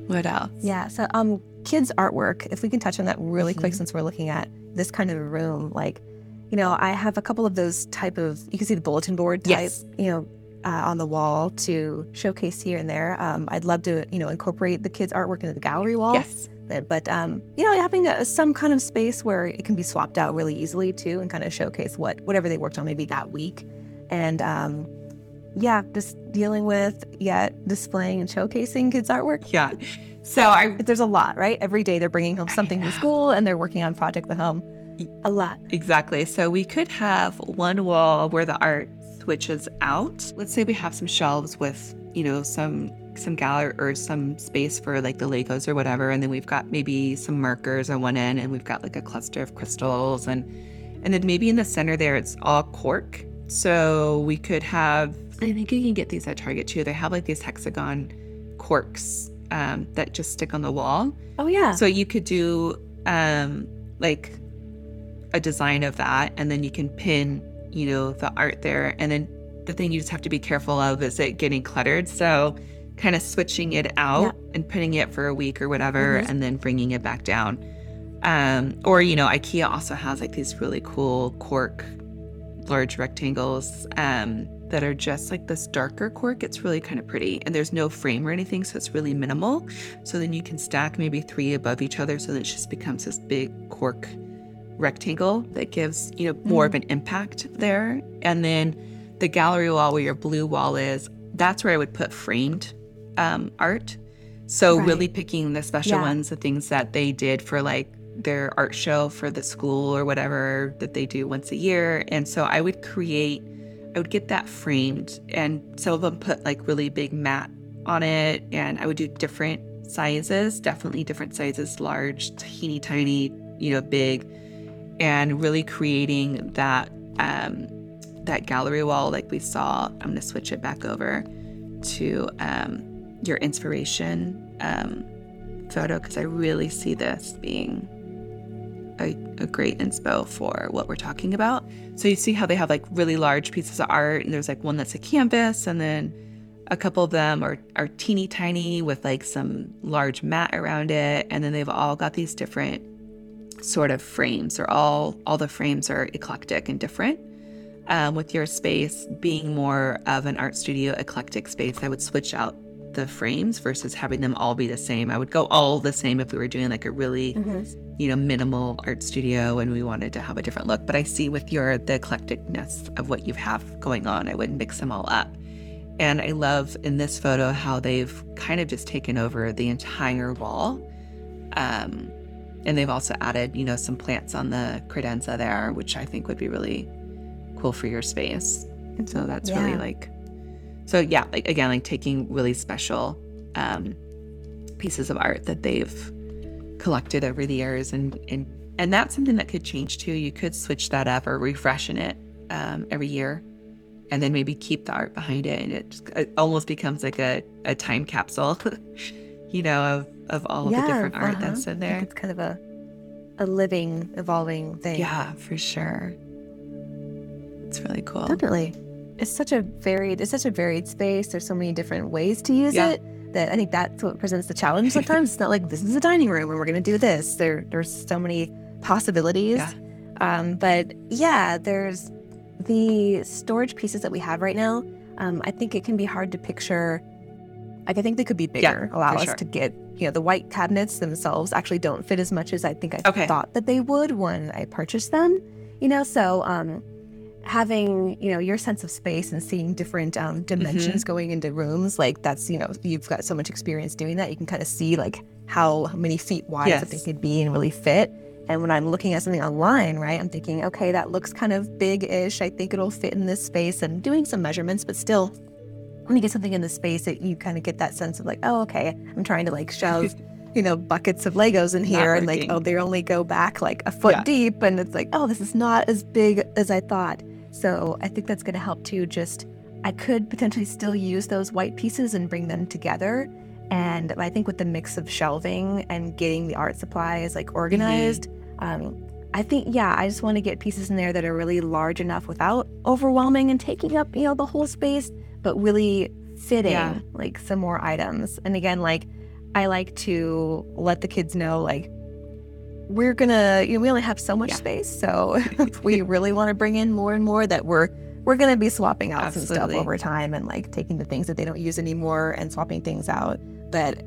what else yeah so um kids artwork if we can touch on that really quick mm-hmm. since we're looking at this kind of room like you know i have a couple of those type of you can see the bulletin board type yes. you know uh, on the wall to showcase here and there. Um, I'd love to, you know, incorporate the kids' artwork into the gallery wall. Yes. But, um, you know, having a, some kind of space where it can be swapped out really easily too, and kind of showcase what whatever they worked on maybe that week, and um, yeah, just dealing with yeah, displaying and showcasing kids' artwork. Yeah. So I there's a lot, right? Every day they're bringing home something from school, and they're working on project at home. A lot. Exactly. So we could have one wall where the art switches out. Let's say we have some shelves with, you know, some some gallery or some space for like the Legos or whatever, and then we've got maybe some markers on one end, and we've got like a cluster of crystals, and and then maybe in the center there it's all cork, So we could have, I think you can get these at Target too. They have like these hexagon corks um, that just stick on the wall. Oh yeah. So you could do um, like a design of that, and then you can pin, you know, the art there. And then the thing you just have to be careful of is it getting cluttered. So kind of switching it out Yeah. and putting it for a week or whatever, Mhm. and then bringing it back down. Um, or you know, IKEA also has like these really cool cork, large rectangles um, that are just like this darker cork. It's really kind of pretty, and there's no frame or anything, so it's really minimal. So then you can stack maybe three above each other, so that it just becomes this big cork rectangle that gives you know more of an impact there. And then the gallery wall where your blue wall is, that's where I would put framed um, art. So Right. really picking the special Yeah. ones, the things that they did for like their art show for the school or whatever that they do once a year. And so I would create, I would get that framed, and some of them put like really big mat on it, and I would do different sizes, definitely different sizes, large, teeny tiny, you know, big, and really creating that um, that gallery wall like we saw. I'm gonna switch it back over to um, your inspiration um, photo because I really see this being a, a great inspo for what we're talking about. So you see how they have like really large pieces of art, and there's like one that's a canvas, and then a couple of them are, are teeny tiny with like some large mat around it, and then they've all got these different sort of frames. They're all all the frames are eclectic and different. Um, with your space being more of an art studio eclectic space, I would switch out the frames versus having them all be the same. I would go all the same if we were doing like a really Mhm. you know, minimal art studio and we wanted to have a different look. But I see with your the eclecticness of what you have going on, I would mix them all up. And I love in this photo how they've kind of just taken over the entire wall. Um, and they've also added, you know, some plants on the credenza there, which I think would be really cool for your space. And so that's really like, so yeah, like again, like taking really special um, pieces of art that they've collected over the years and and and that's something that could change too you could switch that up or refreshen it um, every year and then maybe keep the art behind it and it, just, it almost becomes like a, a time capsule you know of of all of the different art uh-huh. that's in there It's kind of a a living, evolving thing. yeah for sure it's really cool Definitely. It's such a varied it's such a varied space. There's so many different ways to use Yeah. it that I think that's what presents the challenge sometimes. it's not like this is a dining room and we're gonna do this. There there's so many possibilities. Yeah. Um, but yeah, there's the storage pieces that we have right now. Um, I think it can be hard to picture like I think they could be bigger, allow us sure. to get you know the white cabinets themselves actually don't fit as much as I think I Okay. thought that they would when I purchased them. You know, so um, having you know your sense of space and seeing different um, dimensions Mm-hmm. going into rooms like that's you know you've got so much experience doing that you can kind of see like how many feet wide Yes. something could be and really fit and when i'm looking at something online right i'm thinking okay that looks kind of big-ish i think it'll fit in this space and doing some measurements but still when you get something in the space that you kind of get that sense of like oh okay i'm trying to like shove you know buckets of legos in here and like oh they only go back like a foot Yeah. deep and it's like oh this is not as big as i thought so I think that's going to help too. Just I could potentially still use those white pieces and bring them together. And I think with the mix of shelving and getting the art supplies like organized, um, I think yeah, I just want to get pieces in there that are really large enough without overwhelming and taking up you know the whole space, but really fitting Yeah. like some more items. And again, like I like to let the kids know like we're gonna you know we only have so much Yeah. space so if we really want to bring in more and more that we're we're gonna be swapping out some stuff over time and like taking the things that they don't use anymore and swapping things out but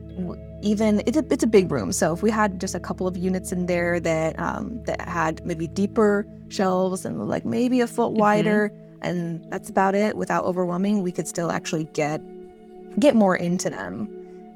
even it's a, it's a big room so if we had just a couple of units in there that um that had maybe deeper shelves and like maybe a foot Mm-hmm. And that's about it without overwhelming we could still actually get get more into them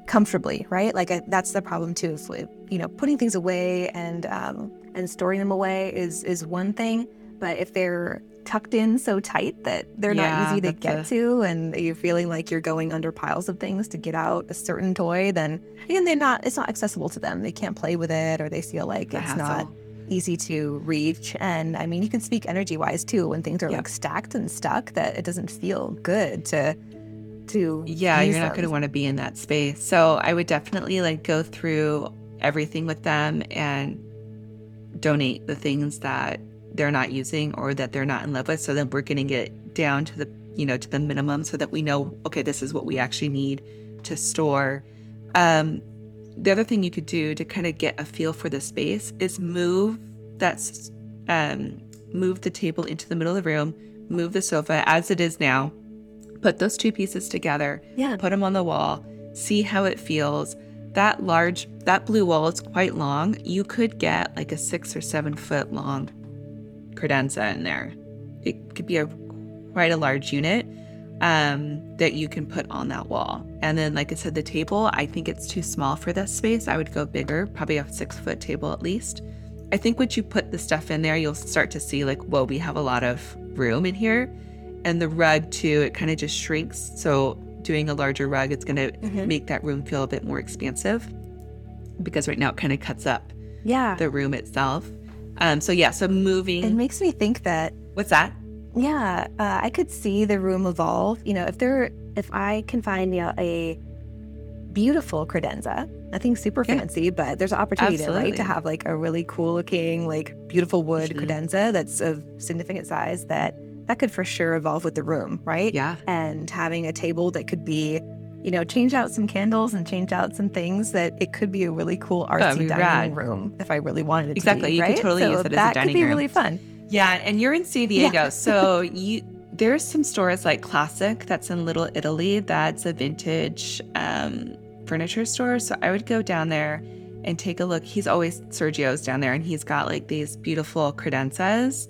comfortably, right? Like I, that's the problem too. If we, you know, putting things away and um, and storing them away is is one thing, but if they're tucked in so tight that they're Yeah, not easy to get a- to, and you're feeling like you're going under piles of things to get out a certain toy, then again, they're not. It's not accessible to them. They can't play with it, or they feel like The it's not. Easy to reach. And I mean, you can speak energy wise too when things are Yeah. like stacked and stuck that it doesn't feel good to to Yeah, you're not going to want to be in that space. So I would definitely like go through everything with them and donate the things that they're not using or that they're not in love with. So then we're getting it down to the, you know, to the minimum so that we know, okay, this is what we actually need to store. Um, the other thing you could do to kind of get a feel for the space is move that's um, move the table into the middle of the room, move the sofa as it is now, put those two pieces together, Yeah. put them on the wall, see how it feels. That large, that blue wall is quite long. You could get like a six or seven foot long credenza in there. It could be a quite a large unit um, that you can put on that wall. And then, like I said, the table, I think it's too small for this space. I would go bigger, probably a six foot table at least. I think once you put the stuff in there, you'll start to see like, whoa, we have a lot of room in here. And the rug too, it kind of just shrinks. So doing a larger rug, it's going to Mhm. make that room feel a bit more expansive because right now it kind of cuts up Yeah. the room itself. Um, so yeah, so moving. It makes me think that what's that? Yeah, uh, I could see the room evolve. You know, if there, if I can find you know, a beautiful credenza, nothing super Yeah. fancy, but there's an opportunity right to have like a really cool looking, like beautiful wood Mhm. credenza that's of significant size that that could for sure evolve with the room, right? Yeah. And having a table that could be, you know, change out some candles and change out some things that it could be a really cool artsy dining rad. room if I really wanted it Exactly, to be. you could totally so use it as a dining room. that could be room. really fun. Yeah, and you're in San Diego, so you there's some stores like Classic that's in Little Italy. That's a vintage um, furniture store. So I would go down there and take a look. He's always Sergio's down there, and he's got like these beautiful credenzas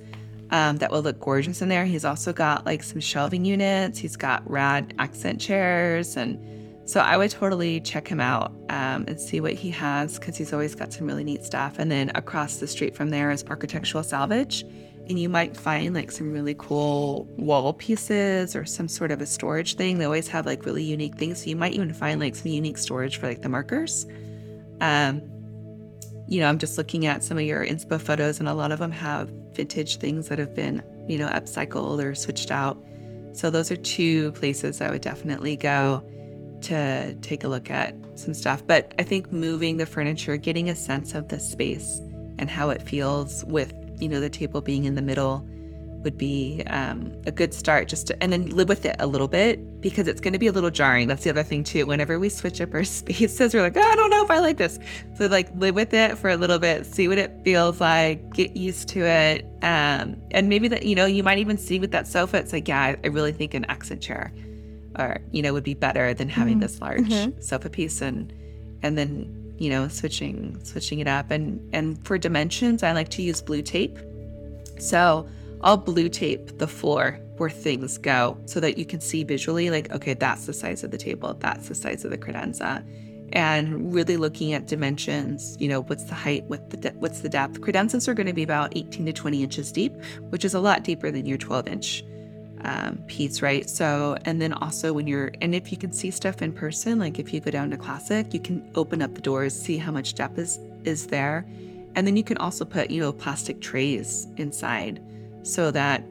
um, that will look gorgeous in there. He's also got like some shelving units. He's got rad accent chairs, and so I would totally check him out um, and see what he has because he's always got some really neat stuff. And then across the street from there is Architectural Salvage, and you might find like some really cool wall pieces or some sort of a storage thing. They always have like really unique things. So you might even find like some unique storage for like the markers. Um, you know, I'm just looking at some of your inspo photos, and a lot of them have vintage things that have been, you know, upcycled or switched out. So those are two places I would definitely go to take a look at some stuff. But I think moving the furniture, getting a sense of the space and how it feels with, you know, the table being in the middle would be um, a good start just to, and then live with it a little bit because it's going to be a little jarring. That's the other thing too. Whenever we switch up our spaces, we're like, oh, I don't know if I like this. So like live with it for a little bit, see what it feels like, get used to it. Um, and maybe that, you know, you might even see with that sofa, it's like, yeah, I, really think an accent chair or, you know, would be better than having Mhm. this large Mhm. sofa piece and, and then, you know, switching, switching it up. And, and for dimensions, I like to use blue tape. So I'll blue tape the floor where things go so that you can see visually, like, okay, that's the size of the table, that's the size of the credenza. And really looking at dimensions, you know, what's the height, what the de- what's the depth. Credenzas are going to be about 18 to 20 inches deep, which is a lot deeper than your 12 inch um, piece, right? So, and then also when you're, and if you can see stuff in person, like if you go down to Classic, you can open up the doors, see how much depth is is there, and then you can also put, you know, plastic trays inside so that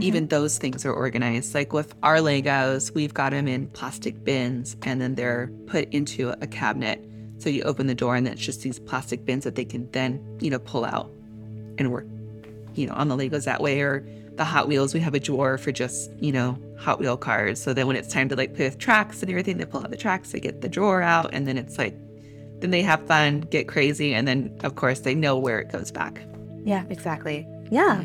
even those things are organized. Like with our Legos, we've got them in plastic bins and then they're put into a cabinet. So you open the door and it's just these plastic bins that they can then, you know, pull out and work, you know, on the Legos that way. Or the Hot Wheels, we have a drawer for just, you know, Hot Wheel cars. So then when it's time to like play with tracks and everything, they pull out the tracks, they get the drawer out, and then it's like, then they have fun, get crazy, and then of course they know where it goes back. Yeah, exactly. Yeah.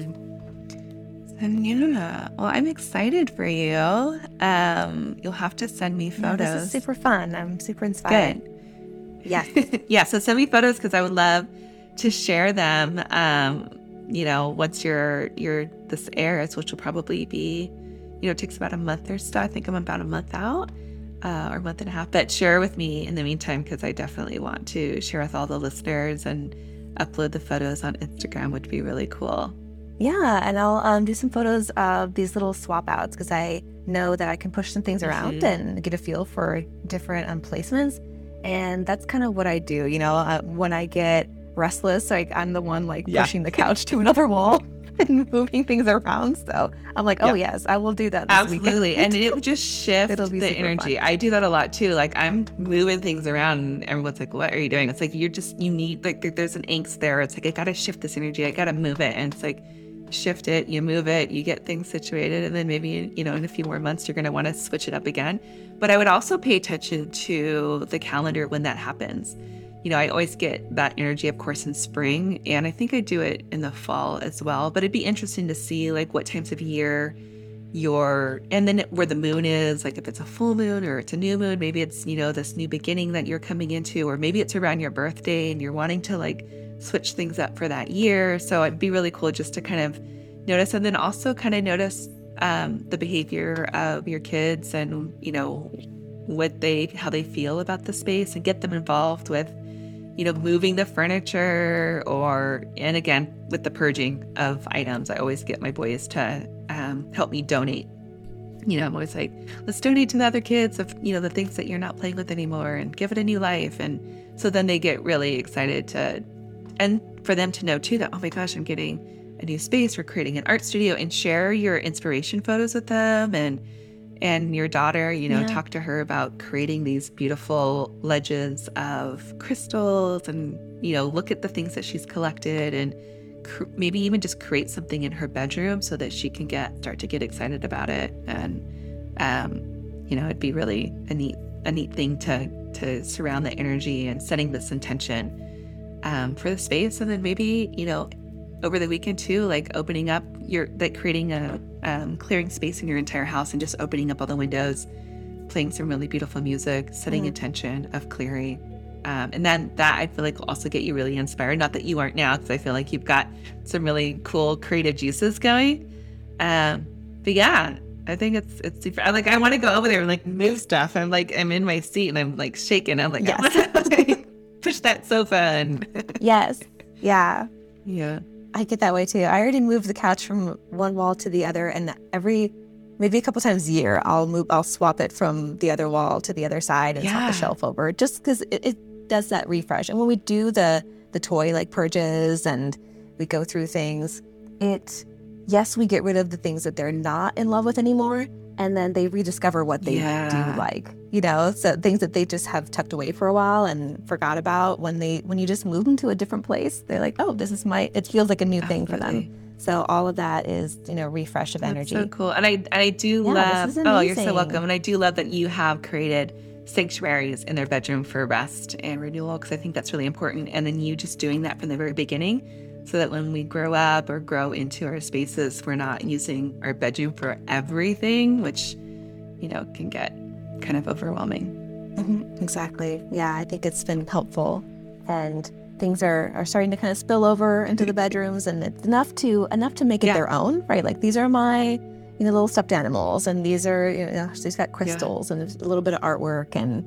And yeah, well, I'm excited for you. Um, you'll have to send me Yeah, photos. this is super fun. I'm super inspired. Good. Yes. yeah, so send me photos because I would love to share them. Um, you know, once your your this airs, which will probably be, you know, it takes about a month or so. I think I'm about a month out. Uh, or a month and a half, but share with me in the meantime because I definitely want to share with all the listeners and upload the photos on Instagram would be really cool. Yeah, and I'll um, do some photos of these little swap outs because I know that I can push some things around Mhm. and get a feel for different um, placements. And that's kind of what I do. You know, uh, when I get restless. Like I'm the one like Yeah. pushing the couch to another wall and moving things around. So I'm like, oh yes, I will do that. This Absolutely. And it would just shift It'll be the energy. fun. I do that a lot too. Like I'm moving things around and everyone's like, what are you doing? It's like, you're just, you need, like, there's an angst there. It's like, I got to shift this energy. I got to move it. And it's like, shift it, you move it, you get things situated. And then maybe, you know, in a few more months, you're going to want to switch it up again. But I would also pay attention to the calendar when that happens. You know, I always get that energy, of course, in spring, and I think I do it in the fall as well. But it'd be interesting to see like what times of year your and then where the moon is like if it's a full moon or it's a new moon maybe it's you know this new beginning that you're coming into or maybe it's around your birthday and you're wanting to like switch things up for that year so it'd be really cool just to kind of notice and then also kind of notice um, the behavior of your kids and you know what they how they feel about the space and get them involved with you know moving the furniture or and again with the purging of items i always get my boys to um, help me donate. You know i'm always like let's donate to the other kids of you know the things that you're not playing with anymore and give it a new life. And so then they get really excited to and for them to know too that oh my gosh i'm getting a new space. We're creating an art studio and share your inspiration photos with them and and your daughter you know Yeah. talk to her about creating these beautiful legends of crystals and you know look at the things that she's collected and cr- maybe even just create something in her bedroom so that she can get start to get excited about it and um you know it'd be really a neat a neat thing to to surround the energy and setting this intention um, for the space and then maybe you know over the weekend too like opening up your like creating a um, clearing space in your entire house and just opening up all the windows playing some really beautiful music setting Mhm. intention of clearing um, and then that i feel like will also get you really inspired not that you aren't now because i feel like you've got some really cool creative juices going um, but yeah I think it's it's super. I like I want to go over there and like move stuff. I'm like I'm in my seat and I'm like shaking. I'm like I Yes. want to like, push that sofa and yes, yeah. yeah. I get that way too. I already moved the couch from one wall to the other, and every maybe a couple times a year, I'll move, I'll swap it from the other wall to the other side and swap the shelf over, just because it, it does that refresh. And when we do the the toy like purges and we go through things, it yes, we get rid of the things that they're not in love with anymore, and then they rediscover what they Yeah. do like. You know, so things that they just have tucked away for a while and forgot about when they when you just move them to a different place, they're like, oh, this is my. It feels like a new thing for them. So all of that is, you know, refresh of That's energy. so cool. And I and I do Yeah, love. Oh, you're so welcome. And I do love that you have created sanctuaries in their bedroom for rest and renewal because I think that's really important. And then you just doing that from the very beginning, so that when we grow up or grow into our spaces, we're not using our bedroom for everything, which you know can get kind of overwhelming. Mhm, Exactly. Yeah, I think it's been helpful, and things are, are starting to kind of spill over into the bedrooms, and it's enough to enough to make it Yeah. their own, right? Like these are my you know little stuffed animals, and these are you know she's got crystals and a little bit of artwork and.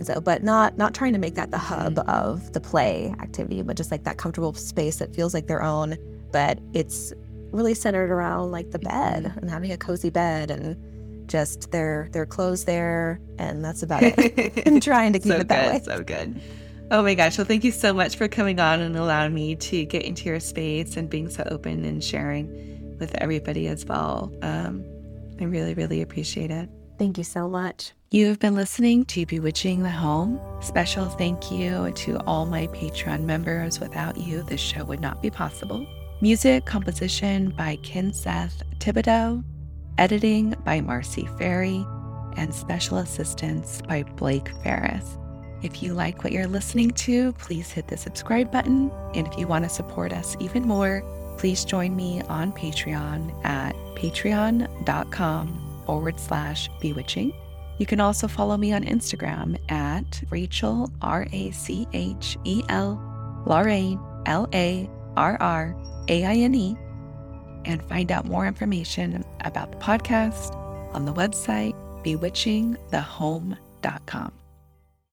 And so, but not not trying to make that the hub of the play activity, but just like that comfortable space that feels like their own, but it's really centered around like the bed and having a cozy bed and just their their clothes there, and that's about it. I'm trying to keep so it that good, way. so good. Oh my gosh. Well, thank you so much for coming on and allowing me to get into your space and being so open and sharing with everybody as well. Um, I really, really appreciate it. Thank you so much. You have been listening to Bewitching the Home. Special thank you to all my Patreon members. Without you, this show would not be possible. Music composition by Ken Seth Thibodeau, editing by Marcy Ferry, and special assistance by Blake Ferris. If you like what you're listening to, please hit the subscribe button. And if you want to support us even more, please join me on Patreon at patreon.com forward slash bewitching. You can also follow me on Instagram at Rachel, R A C H E L, Larraine, L A R R A I N E, and find out more information about the podcast on the website bewitchingthehome.com.